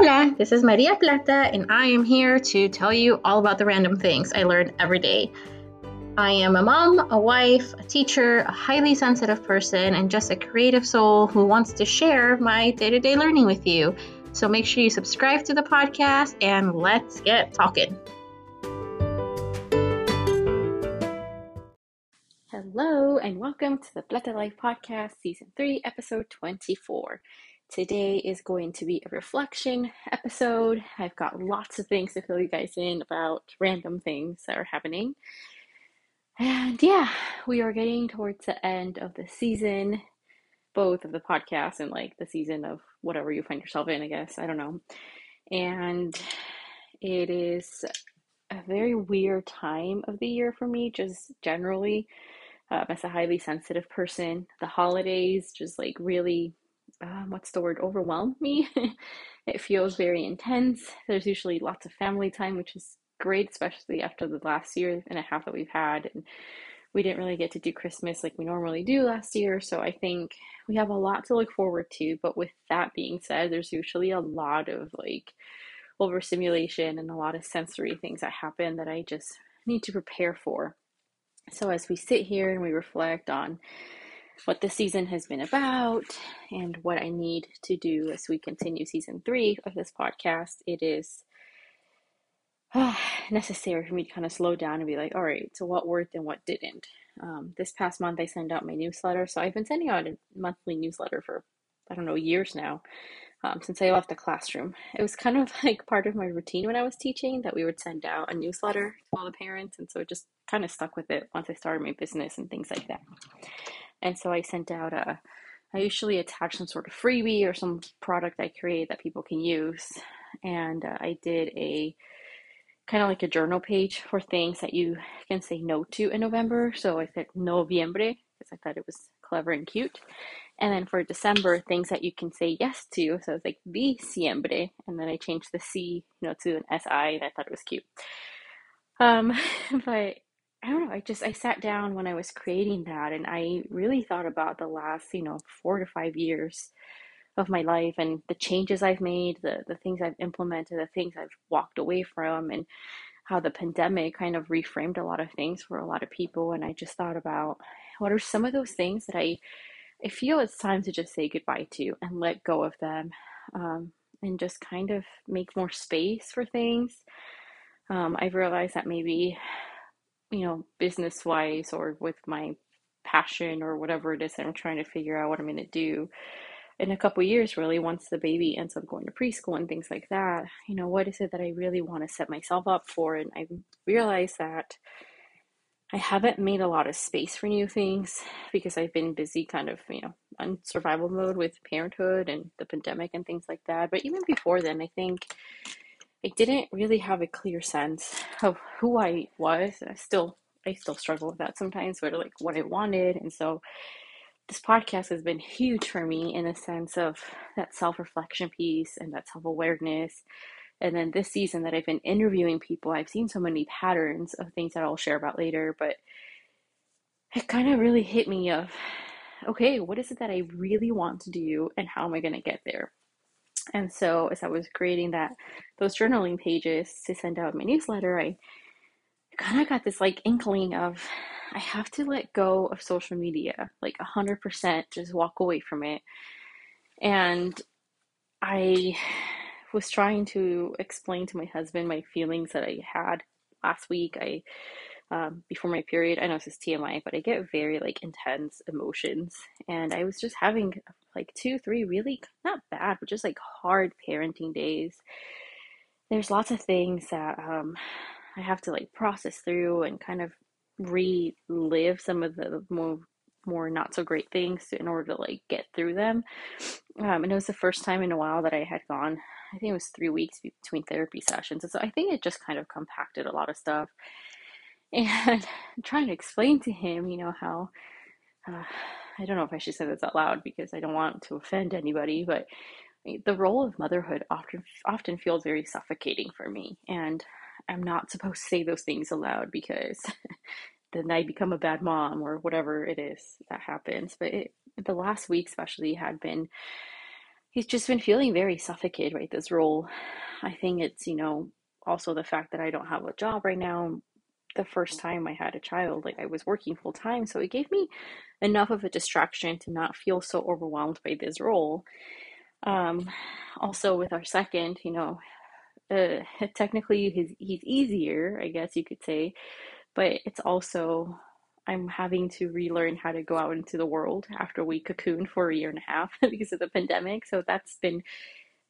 Hola, this is Maria Plata, and I am here to tell you all about the random things I learn every day. I am a mom, a wife, a teacher, a highly sensitive person, and just a creative soul who wants to share my day to day learning with you. So make sure you subscribe to the podcast and let's get talking. Hello, and welcome to the Plata Life Podcast, Season 3, Episode 24. Today is going to be a reflection episode. I've got lots of things to fill you guys in about random things that are happening. And yeah, we are getting towards the end of the season, both of the podcast and like the season of whatever you find yourself in, I guess. I don't know. And it is a very weird time of the year for me, just generally. Um, as a highly sensitive person, the holidays just like really um, what's the word, overwhelm me. it feels very intense. There's usually lots of family time, which is great, especially after the last year and a half that we've had. And we didn't really get to do Christmas like we normally do last year. So I think we have a lot to look forward to. But with that being said, there's usually a lot of like overstimulation and a lot of sensory things that happen that I just need to prepare for. So as we sit here and we reflect on what the season has been about and what I need to do as we continue season three of this podcast. It is uh, necessary for me to kind of slow down and be like, all right, so what worked and what didn't. Um, this past month, I sent out my newsletter. So I've been sending out a monthly newsletter for, I don't know, years now. Um, since I left the classroom. It was kind of like part of my routine when I was teaching that we would send out a newsletter to all the parents. And so it just kind of stuck with it once I started my business and things like that. And so I sent out a, I usually attach some sort of freebie or some product I create that people can use. And uh, I did a kind of like a journal page for things that you can say no to in November. So I said noviembre because I thought it was clever and cute. And then for December, things that you can say yes to. So it's like diciembre. And then I changed the C, you know, to an SI and I thought it was cute. Um, but I don't know, I just I sat down when I was creating that and I really thought about the last, you know, 4 to 5 years of my life and the changes I've made, the the things I've implemented, the things I've walked away from and how the pandemic kind of reframed a lot of things for a lot of people and I just thought about what are some of those things that I I feel it's time to just say goodbye to and let go of them um, and just kind of make more space for things. Um, I've realized that maybe you know, business wise or with my passion or whatever it is that I'm trying to figure out what I'm going to do in a couple years, really, once the baby ends up going to preschool and things like that, you know, what is it that I really want to set myself up for? And I realized that I haven't made a lot of space for new things because I've been busy kind of, you know, on survival mode with parenthood and the pandemic and things like that. But even before then, I think I didn't really have a clear sense of who I was. I still I still struggle with that sometimes, but like what I wanted. And so this podcast has been huge for me in a sense of that self-reflection piece and that self-awareness. And then this season that I've been interviewing people, I've seen so many patterns of things that I'll share about later, but it kind of really hit me of okay, what is it that I really want to do and how am I going to get there? And so as I was creating that those journaling pages to send out my newsletter, I kind of got this like inkling of I have to let go of social media, like a hundred percent, just walk away from it. And I was trying to explain to my husband my feelings that I had last week. I um, before my period. I know this is TMI, but I get very like intense emotions, and I was just having like two, three really not bad, but just like hard parenting days. There's lots of things that um, I have to like process through and kind of relive some of the more more not so great things in order to like get through them. Um, and it was the first time in a while that I had gone. I think it was three weeks between therapy sessions, and so I think it just kind of compacted a lot of stuff and trying to explain to him, you know, how uh, I don't know if I should say this out loud because I don't want to offend anybody, but the role of motherhood often often feels very suffocating for me, and I'm not supposed to say those things aloud because then I become a bad mom or whatever it is that happens. But it, the last week, especially, had been he's just been feeling very suffocated right this role. I think it's you know also the fact that i don't have a job right now the first time i had a child like i was working full time so it gave me enough of a distraction to not feel so overwhelmed by this role um also with our second you know uh, technically he's he's easier i guess you could say but it's also I'm having to relearn how to go out into the world after we cocooned for a year and a half because of the pandemic. So that's been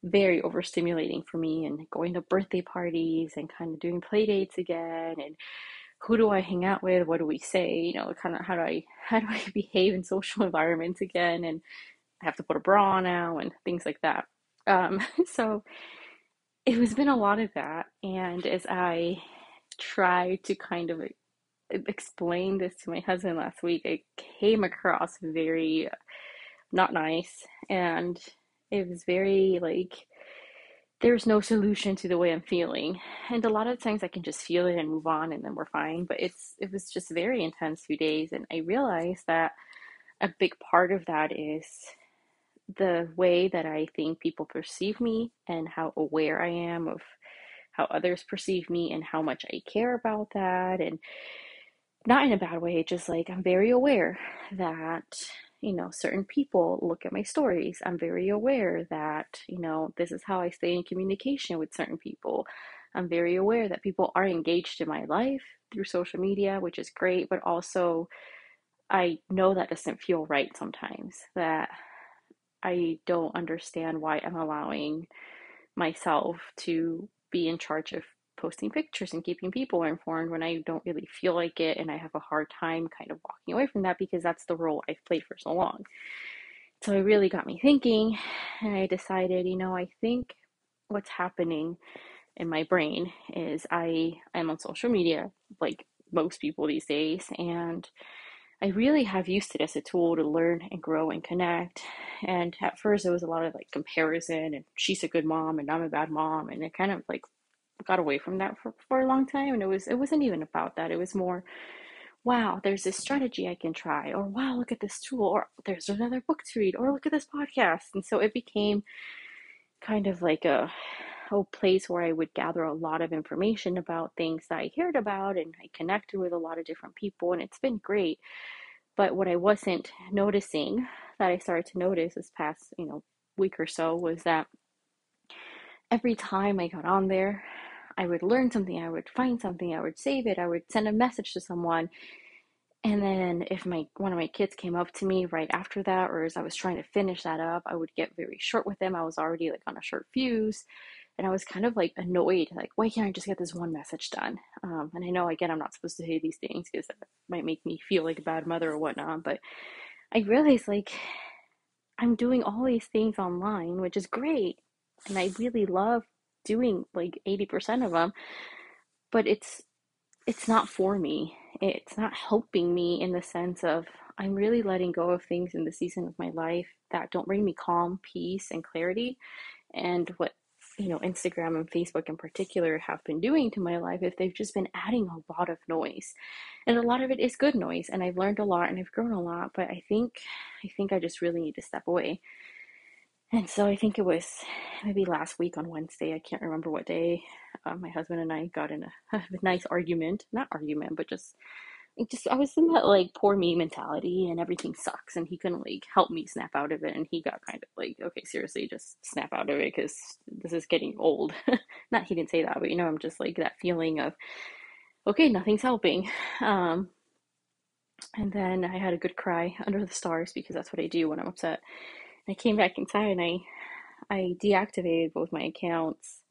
very overstimulating for me and going to birthday parties and kind of doing play dates again and who do I hang out with? What do we say? You know, kind of how do I how do I behave in social environments again? And I have to put a bra on now and things like that. Um, so it has been a lot of that. And as I try to kind of explain this to my husband last week, it came across very not nice. And it was very like, there's no solution to the way I'm feeling. And a lot of times I can just feel it and move on and then we're fine. But it's it was just very intense few days. And I realized that a big part of that is the way that I think people perceive me and how aware I am of how others perceive me and how much I care about that. And not in a bad way, just like I'm very aware that, you know, certain people look at my stories. I'm very aware that, you know, this is how I stay in communication with certain people. I'm very aware that people are engaged in my life through social media, which is great, but also I know that doesn't feel right sometimes, that I don't understand why I'm allowing myself to be in charge of posting pictures and keeping people informed when I don't really feel like it and I have a hard time kind of walking away from that because that's the role I've played for so long. So it really got me thinking and I decided, you know, I think what's happening in my brain is I am on social media like most people these days and I really have used it as a tool to learn and grow and connect. And at first, it was a lot of like comparison, and she's a good mom, and I'm a bad mom, and it kind of like got away from that for, for a long time and it was it wasn't even about that. It was more wow there's this strategy i can try or wow look at this tool or there's another book to read or look at this podcast. And so it became kind of like a a place where i would gather a lot of information about things that i cared about and i connected with a lot of different people and it's been great. But what i wasn't noticing that i started to notice this past you know week or so was that every time i got on there I would learn something, I would find something, I would save it, I would send a message to someone. And then if my one of my kids came up to me right after that, or as I was trying to finish that up, I would get very short with them. I was already like on a short fuse, and I was kind of like annoyed, like why can't I just get this one message done? Um, and I know again I'm not supposed to say these things because that might make me feel like a bad mother or whatnot, but I realized like I'm doing all these things online, which is great, and I really love doing like 80% of them but it's it's not for me. It's not helping me in the sense of i'm really letting go of things in the season of my life that don't bring me calm peace and clarity. And what you know instagram and facebook in particular have been doing to my life if they've just been adding a lot of noise. And a lot of it is good noise and i've learned a lot and i've grown a lot but i think i think i just really need to step away and so I think it was maybe last week on Wednesday, I can't remember what day, uh, my husband and I got in a, a, nice argument. Not argument, but just, just I was in that like poor me mentality and everything sucks. And he couldn't like help me snap out of it. And he got kind of like, okay, seriously, just snap out of it because this is getting old. Not he didn't say that, but you know, I'm just like that feeling of, okay, nothing's helping. Um, and then I had a good cry under the stars because that's what I do when I'm upset I came back inside and I I deactivated both my accounts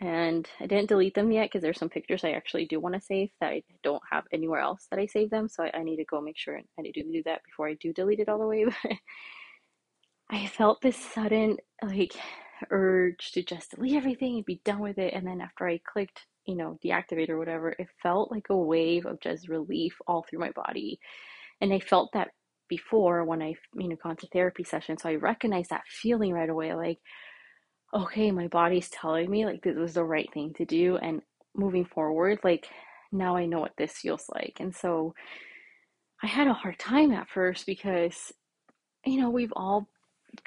and I didn't delete them yet because there's some pictures I actually do want to save that I don't have anywhere else that I save them. So I, I need to go make sure I need to do that before I do delete it all the way. But I felt this sudden like urge to just delete everything and be done with it. And then after I clicked, you know, deactivate or whatever, it felt like a wave of just relief all through my body. And I felt that before when I, you know, gone to therapy session. So I recognized that feeling right away, like, okay, my body's telling me like this was the right thing to do. And moving forward, like now I know what this feels like. And so I had a hard time at first because, you know, we've all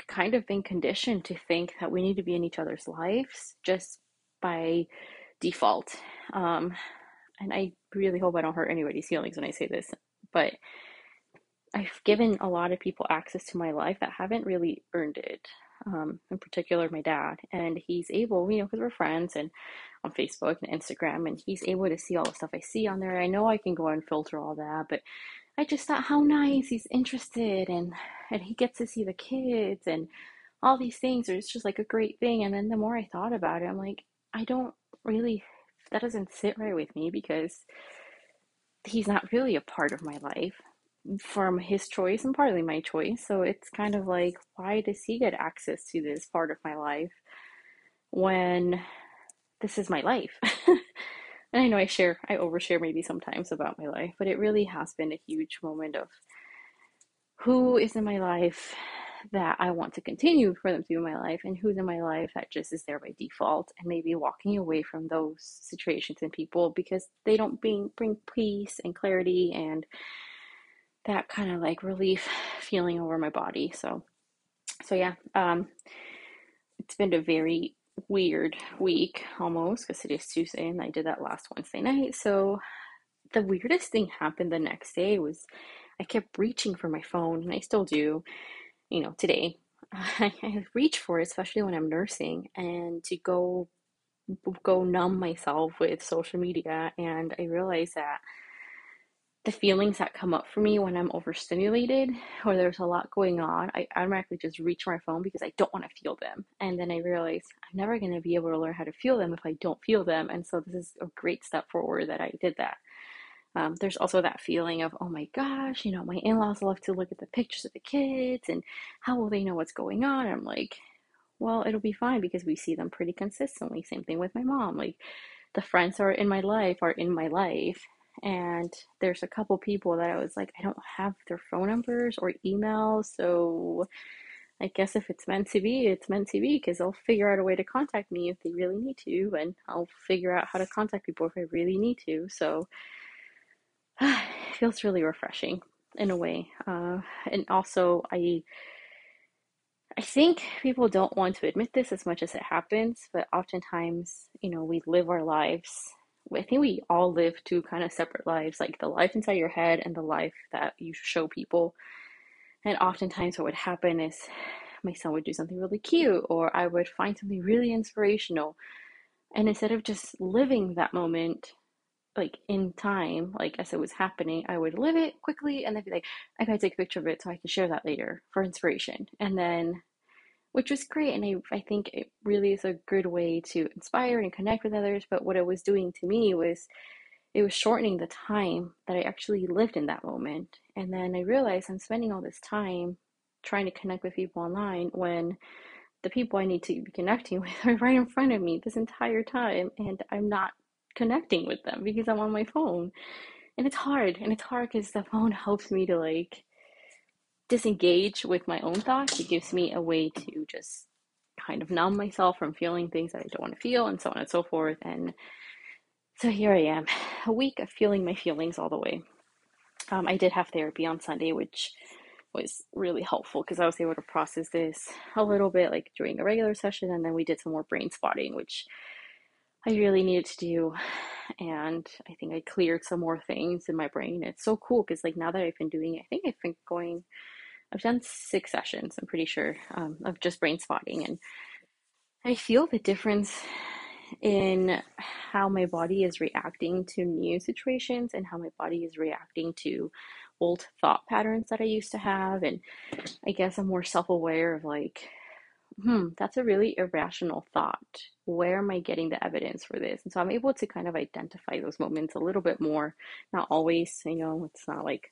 kind of been conditioned to think that we need to be in each other's lives just by default. Um, and I really hope I don't hurt anybody's feelings when I say this, but I've given a lot of people access to my life that haven't really earned it. Um, in particular, my dad, and he's able, you know, because we're friends and on Facebook and Instagram, and he's able to see all the stuff I see on there. I know I can go and filter all that, but I just thought how nice he's interested and and he gets to see the kids and all these things. It's just like a great thing. And then the more I thought about it, I'm like, I don't really that doesn't sit right with me because he's not really a part of my life from his choice and partly my choice. So it's kind of like, why does he get access to this part of my life when this is my life? and I know I share, I overshare maybe sometimes about my life, but it really has been a huge moment of who is in my life that I want to continue for them to be in my life and who's in my life that just is there by default and maybe walking away from those situations and people because they don't bring bring peace and clarity and that kind of like relief feeling over my body. So so yeah, um it's been a very weird week almost because is Tuesday and I did that last Wednesday night. So the weirdest thing happened the next day was I kept reaching for my phone and I still do you know, today, I reach for it, especially when I'm nursing, and to go go numb myself with social media. And I realized that the feelings that come up for me when I'm overstimulated or there's a lot going on, I automatically just reach my phone because I don't want to feel them. And then I realize I'm never going to be able to learn how to feel them if I don't feel them. And so this is a great step forward that I did that. Um, there's also that feeling of, oh my gosh, you know, my in laws love to look at the pictures of the kids and how will they know what's going on? I'm like, well, it'll be fine because we see them pretty consistently. Same thing with my mom. Like, the friends are in my life are in my life. And there's a couple people that I was like, I don't have their phone numbers or emails. So I guess if it's meant to be, it's meant to be because they'll figure out a way to contact me if they really need to. And I'll figure out how to contact people if I really need to. So, it feels really refreshing in a way. Uh, and also, I I think people don't want to admit this as much as it happens, but oftentimes, you know, we live our lives. I think we all live two kind of separate lives, like the life inside your head and the life that you show people. And oftentimes, what would happen is my son would do something really cute, or I would find something really inspirational. And instead of just living that moment like in time, like as it was happening, I would live it quickly and then be like, I gotta take a picture of it so I can share that later for inspiration. And then, which was great. And I, I think it really is a good way to inspire and connect with others. But what it was doing to me was it was shortening the time that I actually lived in that moment. And then I realized I'm spending all this time trying to connect with people online when the people I need to be connecting with are right in front of me this entire time and I'm not connecting with them because I'm on my phone. And it's hard. And it's hard because the phone helps me to like disengage with my own thoughts. It gives me a way to just kind of numb myself from feeling things that I don't want to feel and so on and so forth. And so here I am, a week of feeling my feelings all the way. Um, I did have therapy on Sunday, which was really helpful because I was able to process this a little bit like during a regular session. And then we did some more brain spotting, which I really needed to do. And I think I cleared some more things in my brain. It's so cool because, like, now that I've been doing it, I think I've been going, I've done six sessions, I'm pretty sure, um, of just brain spotting. And I feel the difference in how my body is reacting to new situations and how my body is reacting to old thought patterns that I used to have. And I guess I'm more self aware of like, hmm, that's a really irrational thought. Where am I getting the evidence for this? And so I'm able to kind of identify those moments a little bit more. Not always, you know, it's not like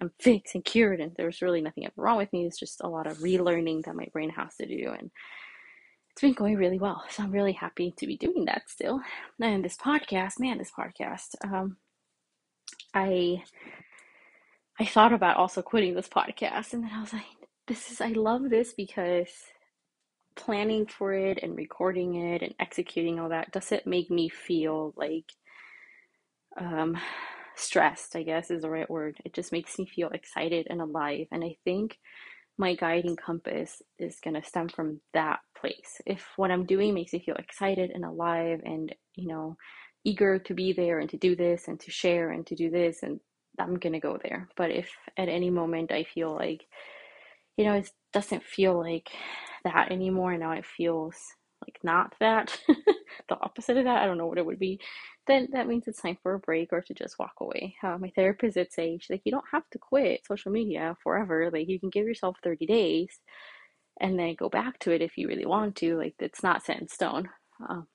I'm fixed and cured and there's really nothing ever wrong with me. It's just a lot of relearning that my brain has to do. And it's been going really well. So I'm really happy to be doing that still. And this podcast, man, this podcast, um, I I thought about also quitting this podcast and then I was like, this is I love this because planning for it and recording it and executing all that doesn't make me feel like um, stressed, I guess is the right word. It just makes me feel excited and alive. And I think my guiding compass is going to stem from that place. If what I'm doing makes me feel excited and alive and, you know, eager to be there and to do this and to share and to do this, and I'm going to go there. But if at any moment I feel like, you know, it doesn't feel like that anymore, and now it feels like not that, the opposite of that, I don't know what it would be, then that means it's time for a break or to just walk away. Uh, my therapist did say, she's like, you don't have to quit social media forever. Like, you can give yourself 30 days and then go back to it if you really want to. Like, it's not set in stone. Um,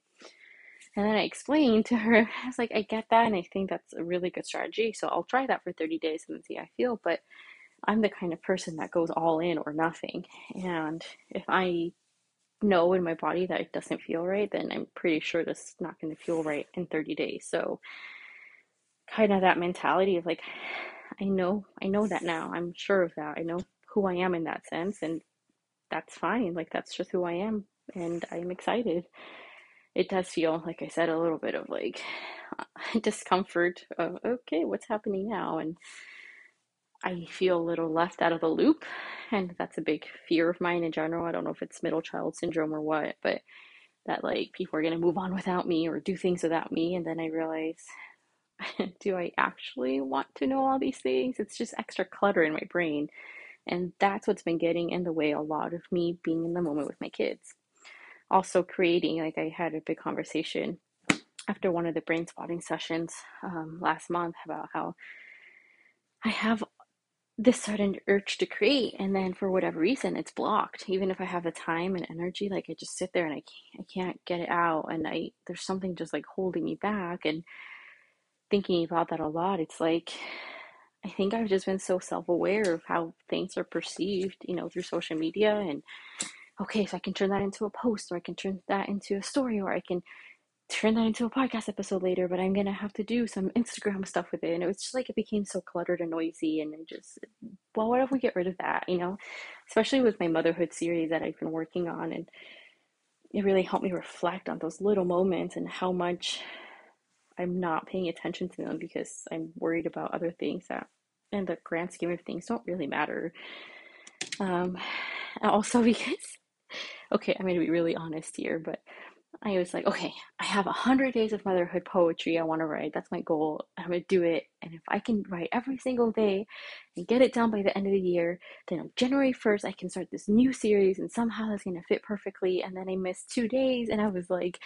and then I explained to her, I was like, I get that, and I think that's a really good strategy. So I'll try that for 30 days and see how I feel. But I'm the kind of person that goes all in or nothing. And if I know in my body that it doesn't feel right, then I'm pretty sure this not going to feel right in 30 days. So kind of that mentality of like, I know, I know that now. I'm sure of that. I know who I am in that sense, and that's fine. Like that's just who I am, and I'm excited. It does feel, like I said, a little bit of like discomfort of okay, what's happening now, and I feel a little left out of the loop, and that's a big fear of mine in general. I don't know if it's middle child syndrome or what, but that like people are going to move on without me or do things without me, and then I realize, do I actually want to know all these things? It's just extra clutter in my brain, and that's what's been getting in the way a lot of me being in the moment with my kids. Also, creating like I had a big conversation after one of the brain spotting sessions um, last month about how I have this sudden urge to create and then for whatever reason it's blocked. Even if i have the time and energy like i just sit there and i can't, I can't get it out and i there's something just like holding me back and thinking about that a lot. It's like i think i've just been so self-aware of how things are perceived you know through social media and okay so i can turn that into a post or i can turn that into a story or i can turn that into a podcast episode later, but I'm gonna have to do some Instagram stuff with it. And it was just like it became so cluttered and noisy, and just, well, what if we get rid of that, you know? Especially with my motherhood series that I've been working on, and it really helped me reflect on those little moments and how much I'm not paying attention to them because I'm worried about other things that, in the grand scheme of things, don't really matter. Um, also because, okay, I'm gonna be really honest here, but I was like, okay, I have a hundred days of motherhood poetry I want to write. That's my goal. I'm gonna do it. And if I can write every single day and get it done by the end of the year, then on January 1st, I can start this new series and somehow that's gonna fit perfectly. And then I missed two days and I was like,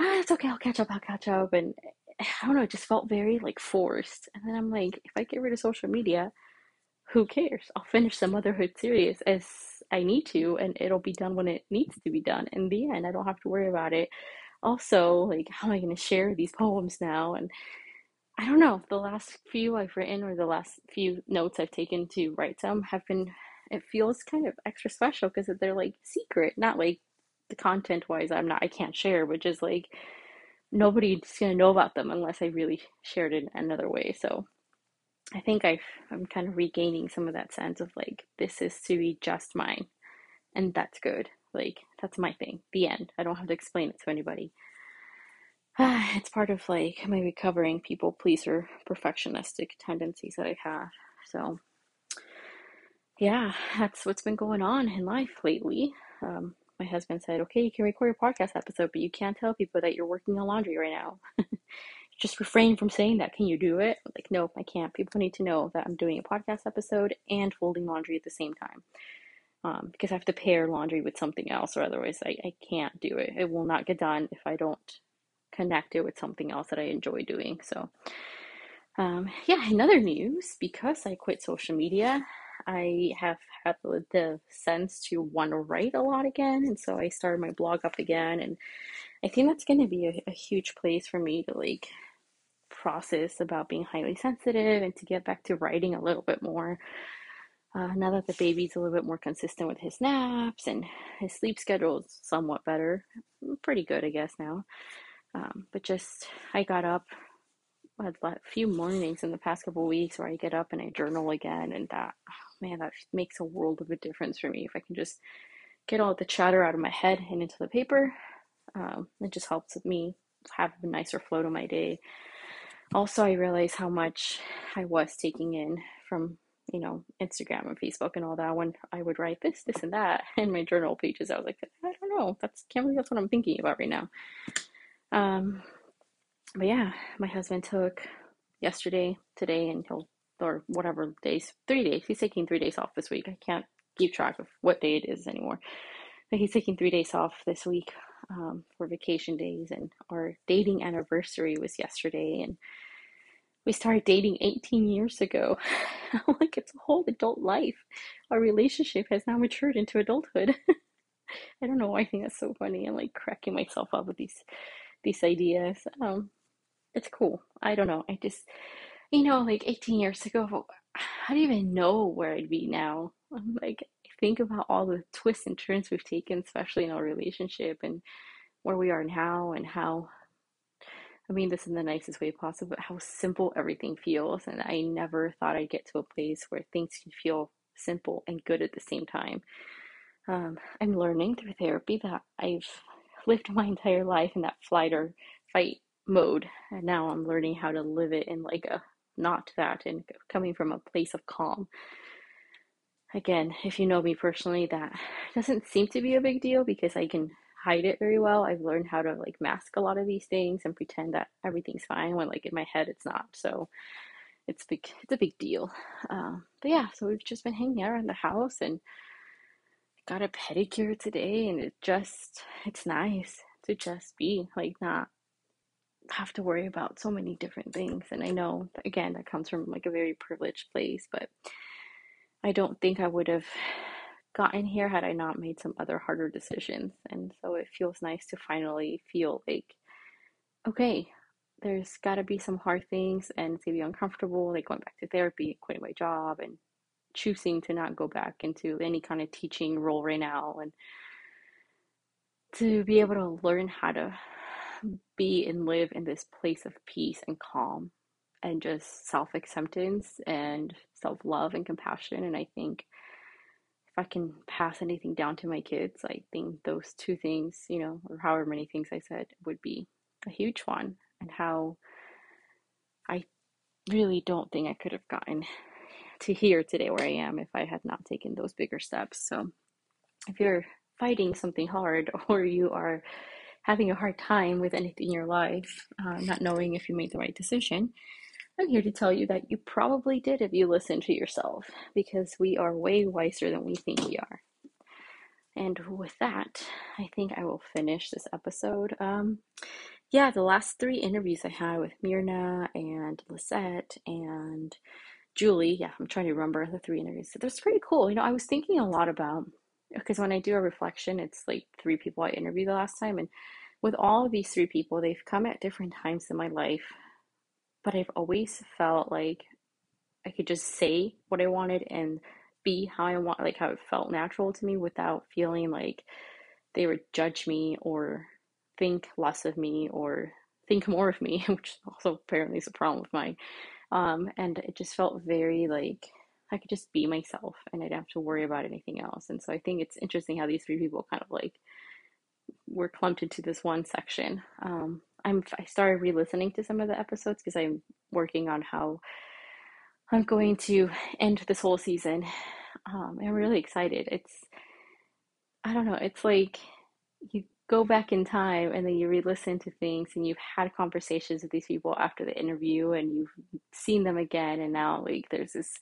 ah, it's okay, I'll catch up, I'll catch up. And I don't know, it just felt very like forced. And then I'm like, if I get rid of social media, who cares? I'll finish the motherhood series as I need to, and it'll be done when it needs to be done. In the end, I don't have to worry about it. Also, like, how am I going to share these poems now? And I don't know. The last few I've written, or the last few notes I've taken to write them, have been. It feels kind of extra special because they're like secret, not like the content wise. I'm not. I can't share, but just like nobody's gonna know about them unless I really shared it another way. So I think i am kind of regaining some of that sense of like, this is to be just mine. And that's good. Like, that's my thing. The end. I don't have to explain it to anybody. it's part of like my recovering people pleaser perfectionistic tendencies that I have. So, yeah, that's what's been going on in life lately. Um, my husband said, okay, you can record your podcast episode, but you can't tell people that you're working on laundry right now. just refrain from saying that. Can you do it? Like, no, I can't. People need to know that I'm doing a podcast episode and folding laundry at the same time. Um, because I have to pair laundry with something else, or otherwise I, I can't do it. It will not get done if I don't connect it with something else that I enjoy doing. So, um, yeah, in other news, because I quit social media, I have had the sense to want to write a lot again. And so I started my blog up again. And I think that's going to be a, a huge place for me to like process about being highly sensitive and to get back to writing a little bit more. Uh, now that the baby's a little bit more consistent with his naps and his sleep schedule is somewhat better, pretty good, I guess, now. Um, but just, I got up a few mornings in the past couple weeks where I get up and I journal again, and that, man, that makes a world of a difference for me. If I can just get all the chatter out of my head and into the paper, um, it just helps me have a nicer flow to my day also, I realized how much I was taking in from you know, Instagram and Facebook and all that when I would write this, this, and that in my journal pages. I was like, I don't know. That's can't believe that's what I'm thinking about right now. Um, but yeah, my husband took yesterday, today, and he'll or whatever days, three days. He's taking three days off this week. I can't keep track of what day it is anymore. But he's taking three days off this week um, for vacation days, and our dating anniversary was yesterday, and we started dating 18 years ago. like it's a whole adult life. Our relationship has now matured into adulthood. I don't know why I think that's so funny. I'm like cracking myself up with these these ideas. Um, it's cool. I don't know. I just, you know, like 18 years ago, I don't even know where I'd be now. I'm like, think about all the twists and turns we've taken, especially in our relationship and where we are now and how I mean this in the nicest way possible, but how simple everything feels. And I never thought I'd get to a place where things can feel simple and good at the same time. Um, I'm learning through therapy that I've lived my entire life in that flight or fight mode, and now I'm learning how to live it in like a not that and coming from a place of calm. Again, if you know me personally, that doesn't seem to be a big deal because I can hide it very well. I've learned how to like mask a lot of these things and pretend that everything's fine when like in my head it's not. So it's big. It's a big deal. Um, but yeah, so we've just been hanging out around the house and got a pedicure today, and it just it's nice to just be like not have to worry about so many different things. And I know again that comes from like a very privileged place, but I don't think I would have gotten here had I not made some other harder decisions. And so it feels nice to finally feel like, okay, there's got to be some hard things and it's going to be uncomfortable, like going back to therapy, quitting my job, and choosing to not go back into any kind of teaching role right now. And to be able to learn how to be and live in this place of peace and calm and just self acceptance and self love and compassion. And I think if I can pass anything down to my kids, I think those two things, you know, or however many things I said, would be a huge one. And how I really don't think I could have gotten to here today where I am if I had not taken those bigger steps. So if you're fighting something hard or you are having a hard time with anything in your life, uh, not knowing if you made the right decision, I'm here to tell you that you probably did if you listen to yourself, because we are way wiser than we think we are. And with that, I think I will finish this episode. Um, yeah, the last three interviews I had with Myrna and Lisette and Julie, yeah, I'm trying to remember the three interviews. So that's pretty cool. You know, I was thinking a lot about because when I do a reflection, it's like three people I interviewed the last time, and with all of these three people, they've come at different times in my life but I've always felt like I could just say what I wanted and be how I want, like how it felt natural to me without feeling like they would judge me or think less of me or think more of me, which also apparently is a problem with mine. Um, and it just felt very like I could just be myself and I didn't have to worry about anything else. And so I think it's interesting how these three people kind of like were clumped into this one section. Um, I'm I started re-listening to some of the episodes because I'm working on how I'm going to end this whole season. Um, I'm really excited. It's I don't know. It's like you go back in time and then you re-listen to things and you've had conversations with these people after the interview and you've seen them again and now like there's this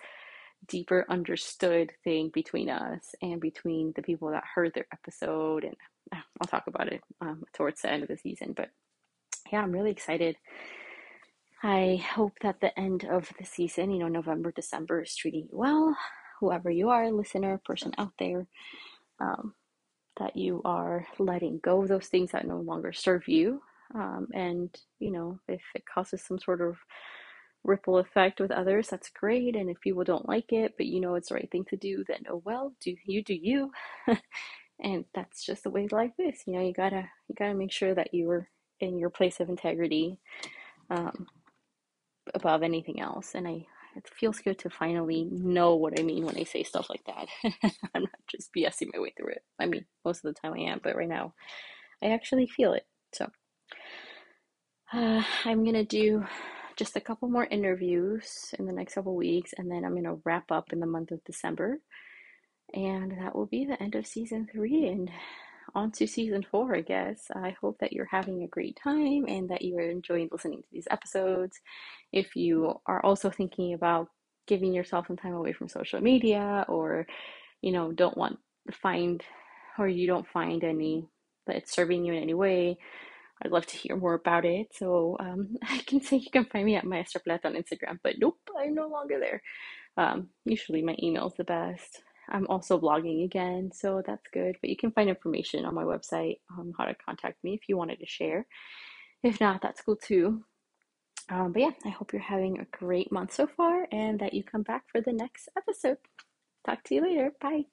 deeper understood thing between us and between the people that heard their episode and I'll talk about it um, towards the end of the season but yeah, I'm really excited. I hope that the end of the season, you know, November, December is treating you well. Whoever you are, listener, person out there, um, that you are letting go of those things that no longer serve you. Um, and, you know, if it causes some sort of ripple effect with others, that's great. And if people don't like it, but you know it's the right thing to do, then oh well, do you do you. and that's just the way life is. You know, you gotta you gotta make sure that you are in your place of integrity um, above anything else. And I, it feels good to finally know what I mean when I say stuff like that. I'm not just BSing my way through it. I mean, most of the time I am, but right now I actually feel it. So uh, I'm gonna do just a couple more interviews in the next couple weeks, and then I'm going to wrap up in the month of December. And that will be the end of season three and on to season four, I guess. I hope that you're having a great time and that you are enjoying listening to these episodes. If you are also thinking about giving yourself some time away from social media or, you know, don't want to find or you don't find any that it's serving you in any way, I'd love to hear more about it. So um, I can say you can find me at Maestra Plata on Instagram, but nope, I'm no longer there. Um, usually my email is the best. I'm also blogging again, so that's good. But you can find information on my website on how to contact me if you wanted to share. If not, that's cool too. Um, but yeah, I hope you're having a great month so far and that you come back for the next episode. Talk to you later. Bye.